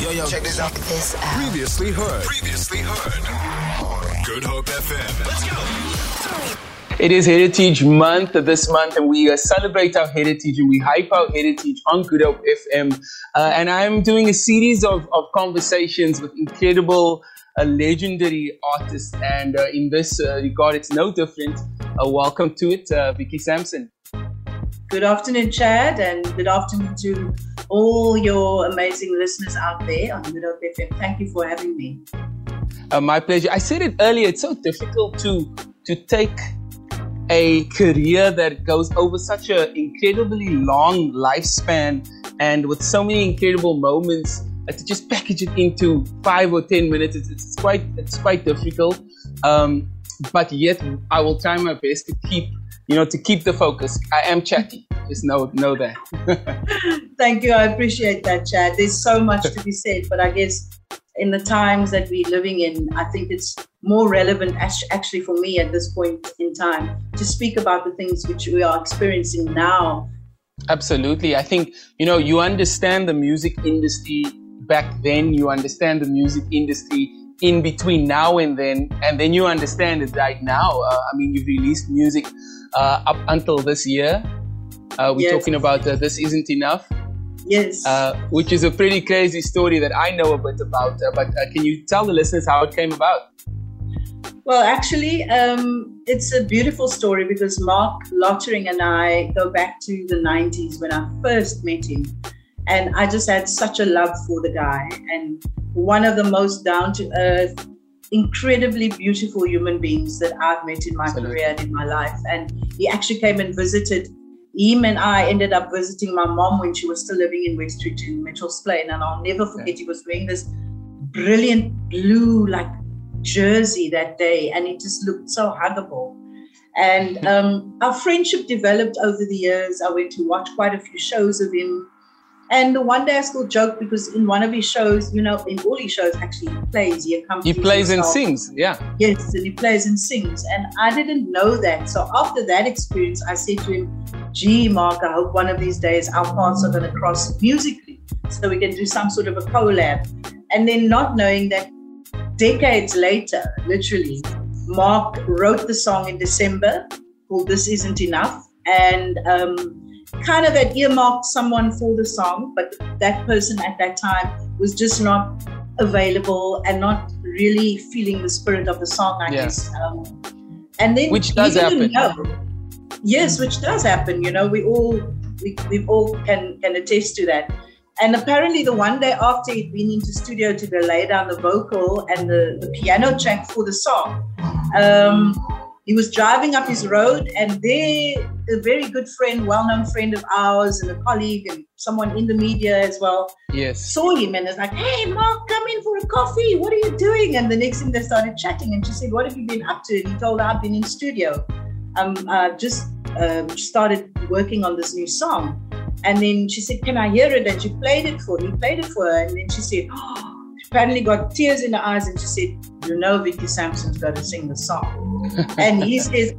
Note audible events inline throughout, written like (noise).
Yo, yo, check this out. This out. Previously heard. Previously heard. Good Hope FM. Let's go. It is Heritage Month this month, and we uh, celebrate our heritage and we hype our heritage on Good Hope FM. Uh, and I'm doing a series of, of conversations with incredible, uh, legendary artists. And uh, in this uh, regard, it's no different. Uh, welcome to it, Vicky Sampson. Good afternoon, Chad, and good afternoon to all your amazing listeners out there on Good Hope FM. Thank you for having me. Uh, my pleasure. I said it earlier. It's so difficult to to take a career that goes over such an incredibly long lifespan and with so many incredible moments uh, to just package it into five or ten minutes. It's, it's quite it's quite difficult. Um, but yet, I will try my best to keep you know, to keep the focus. I am chatty. Just know know that. (laughs) Thank you. I appreciate that, Chad. There's so much to be said, but I guess in the times that we're living in, I think it's more relevant actually for me at this point in time to speak about the things which we are experiencing now. Absolutely. I think, you know, you understand the music industry back then, you understand the music industry in between now and then, and then you understand it right now. Uh, I mean, you've released music uh, up until this year. Uh, we're yes. talking about uh, This Isn't Enough. Yes. Uh, which is a pretty crazy story that I know a bit about. Uh, but uh, can you tell the listeners how it came about? Well, actually, um, it's a beautiful story because Marc Lottering and I go back to the 90s when I first met him. And I just had such a love for the guy. And one of the most down to earth, incredibly beautiful human beings that I've met in my Absolutely. career and in my life. And he actually came and visited. Him and I ended up visiting my mom when she was still living in Westridge in Mitchell's Plain. And I'll never forget, he was wearing this brilliant blue, like jersey that day, and it just looked so huggable. And (laughs) um, our friendship developed over the years. I went to watch quite a few shows of him and the one day I still joke because in one of his shows, you know, in all his shows, actually he plays, he accompanies. He plays himself. and sings, yeah. Yes, and he plays and sings. And I didn't know that. So after that experience, I said to him, gee, Marc, I hope one of these days our paths are going to cross musically so we can do some sort of a collab. And then not knowing that decades later, literally, Marc wrote the song in December called This Isn't Enough. And um, kind of had earmarked someone for the song, but that person at that time was just not available and not really feeling the spirit of the song, I yeah. guess. Um, and then which does happen. Know, yes, which does happen. You know, we all we, we all can can attest to that. And apparently, the one day after he'd been into studio to lay down the vocal and the, the piano track for the song, um, he was driving up his road, and there, a very good friend, well-known friend of ours, and a colleague, and someone in the media as well, yes, saw him and was like, "Hey, Marc, come in for a coffee. What are you doing?" And the next thing they started chatting, and she said, "What have you been up to?" And he told her, "I've been in studio. Um, I just uh, started working on this new song." And then she said, "Can I hear it?" And she played it for him. He played it for her, and then she said, "Oh." Apparently got tears in her eyes and she said, You know, Vicky Sampson's got to sing the song. (laughs) and he says,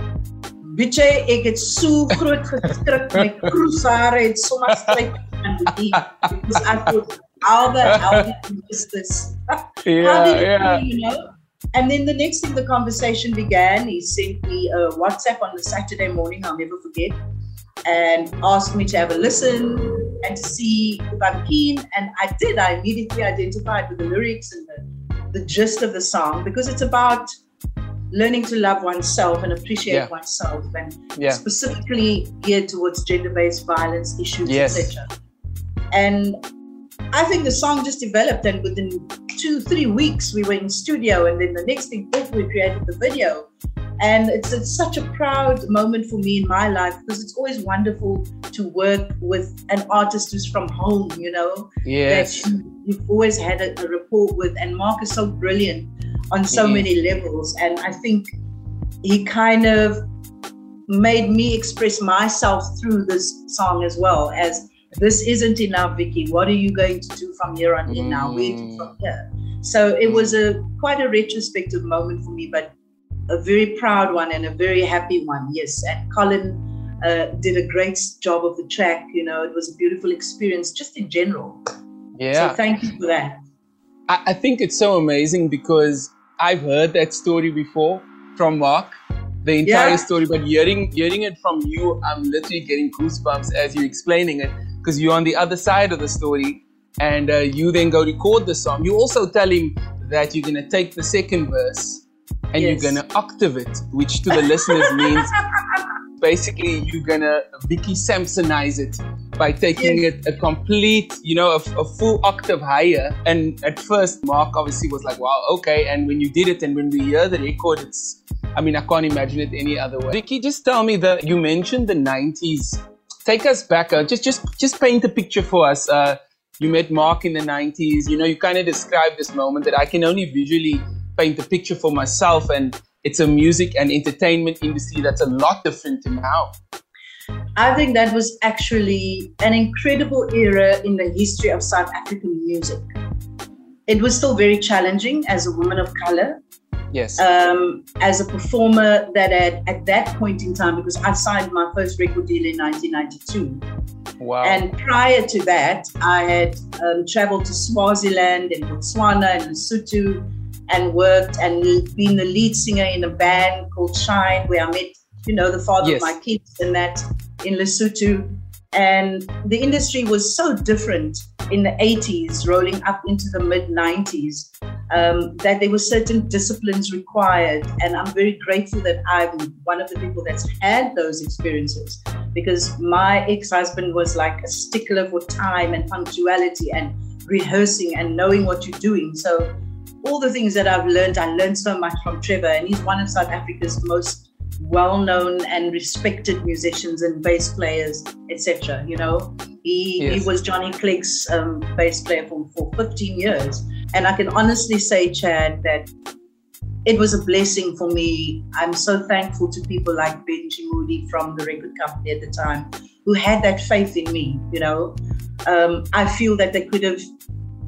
Bitche, ek het so groot geskrik, my kroesare het sommer stryd aan die because I thought, how the hell did you miss this? (laughs) yeah, yeah. you know? And then the next thing the conversation began, he sent me a WhatsApp on the Saturday morning, I'll never forget, and asked me to have a listen and to see if I'm keen. And I did. I immediately identified with the lyrics and the, the gist of the song because it's about learning to love oneself and appreciate yeah. oneself and yeah. specifically geared towards gender-based violence issues, yes. etc. And I think the song just developed and within two, three weeks we were in studio and then the next thing we created the video. And it's, it's such a proud moment for me in my life because it's always wonderful to work with an artist who's from home, you know, yes. that you, have always had a, a, rapport with. And Marc is so brilliant on so mm-hmm. many levels. And I think he kind of made me express myself through this song as well as this isn't enough, Vicky. What are you going to do from here on in mm. now? Where to from here? So it was a quite a retrospective moment for me, but a very proud one and a very happy one. Yes, and Colin uh, did a great job of the track. You know, it was a beautiful experience just in general. Yeah. So thank you for that. I, I think it's so amazing because I've heard that story before from Marc, the entire Yeah. story, but hearing hearing it from you, I'm literally getting goosebumps as you're explaining it because you're on the other side of the story, and uh, you then go record the song. You also tell him that you're gonna take the second verse and Yes. you're gonna octave it, which to the listeners means (laughs) basically you're gonna Vicky Sampsonize it by taking it a complete, you know, a, a full octave higher. And at first, Marc obviously was like, "Wow, okay." And when you did it, and when we hear the record, it's, I mean, I can't imagine it any other way. Vicky, just tell me that you mentioned the '90s. Take us back. Uh, just, just, just paint a picture for us. Uh, you met Marc in the '90s. You know, you kind of described this moment that I can only visually paint a picture for myself and it's a music and entertainment industry that's a lot different to now. I think that was actually an incredible era in the history of South African music. It was still very challenging as a woman of color, Yes. um, as a performer that had, at that point in time, because I signed my first record deal in 1992. wow. And prior to that, I had um, traveled to Swaziland and Botswana and Lesotho and worked and been the lead singer in a band called Shine, where I met, you know, the father Yes. of my kids and that in Lesotho. And the industry was so different in the 80s, rolling up into the mid 90s, um, that there were certain disciplines required. And I'm very grateful that I'm one of the people that's had those experiences because my ex-husband was like a stickler for time and punctuality and rehearsing and knowing what you're doing. So all the things that I've learned, I learned so much from Trevor, and he's one of South Africa's most well-known and respected musicians and bass players, etc. You know, he Yes. he was Johnny Clegg's um, bass player for, for 15 years, and I can honestly say, Chad, that it was a blessing for me. I'm so thankful to people like Benji Moody from the record company at the time who had that faith in me. You know, um, I feel that they could have,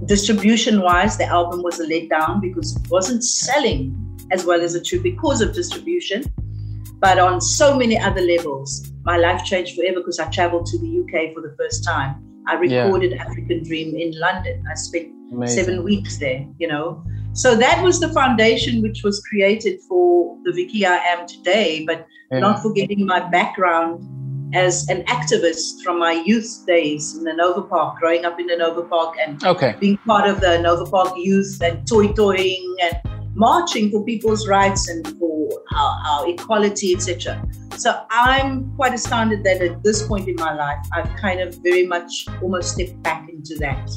distribution wise, the album was a letdown because it wasn't selling as well as it should because of distribution. But on so many other levels, my life changed forever because I traveled to the UK for the first time. I Yeah. recorded African Dream in London. I spent Amazing. seven weeks there, you know. So that was the foundation which was created for the Vicky I am today, but Yeah. not forgetting my background as an activist from my youth days in Hanover Park, growing up in Hanover Park and Okay. being part of Hanover Park youth and toy toying and marching for people's rights and for our, our equality, etc. So I'm quite astounded that at this point in my life, I've kind of very much almost stepped back into that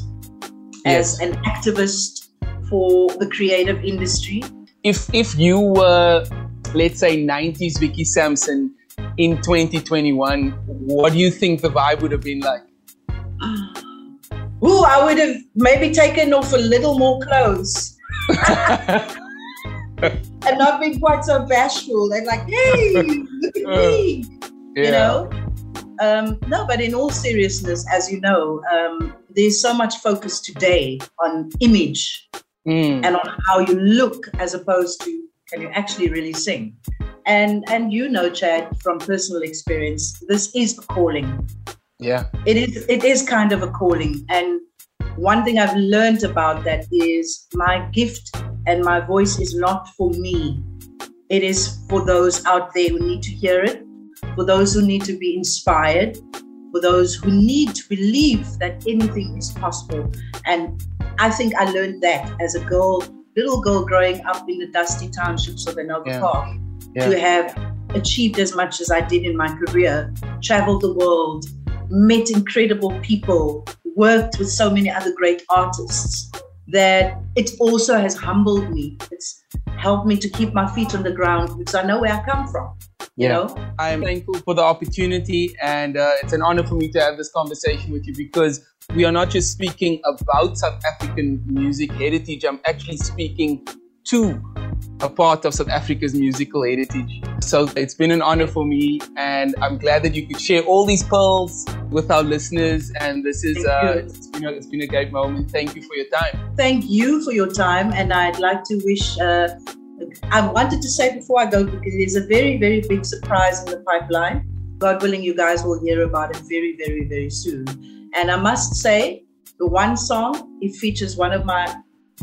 Yes. as an activist for the creative industry. If if you were, let's say, 90s Vicky Sampson in 2021, what do you think the vibe would have been like? (sighs) Ooh, I would have maybe taken off a little more clothes (laughs) and not been quite so bashful and like, hey, look at (laughs) me. you know um, no but in all seriousness as you know um, there's so much focus today on image Mm. and on how you look as opposed to can you actually really sing and and you know chad from personal experience this is a calling. Yeah. it is it is kind of a calling. And one thing i've learned about that is my gift and my voice is not for me. It is for those out there who need to hear it for those who need to be inspired for those who need to believe that anything is possible. And i think i learned that as a girl little girl growing up in the dusty townships of Nova Yeah. Park Yeah. to have achieved as much as I did in my career, traveled the world, met incredible people, worked with so many other great artists, that it also has humbled me. It's helped me to keep my feet on the ground because I know where I come from. You Yeah. know? I'm thankful for the opportunity, and uh, it's an honor for me to have this conversation with you because we are not just speaking about South African music heritage. I'm actually speaking to a part of South Africa's musical heritage. So it's been an honor for me, and I'm glad that you could share all these pearls with our listeners. And this is uh, you. it's been a, it's been a great moment. Thank you for your time. Thank you for your time, and I'd like to wish. Uh, I wanted to say before I go because there's a very, very big surprise in the pipeline. God willing, you guys will hear about it very, very, very soon. And I must say, the one song it features one of my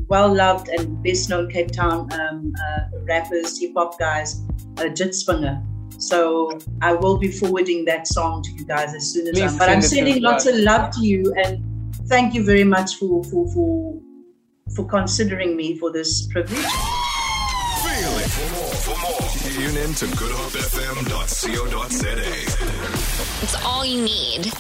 well loved and best known Cape Town um, uh, rappers, hip hop guys, uh, Jitsvinger. So I will be forwarding that song to you guys as soon as Please I'm. But I'm send it to sending us. lots of love to you and thank you very much for for for for considering me for this privilege. Feel it. For more, for more, tune in to goodhopefm.co.za. It's all you need.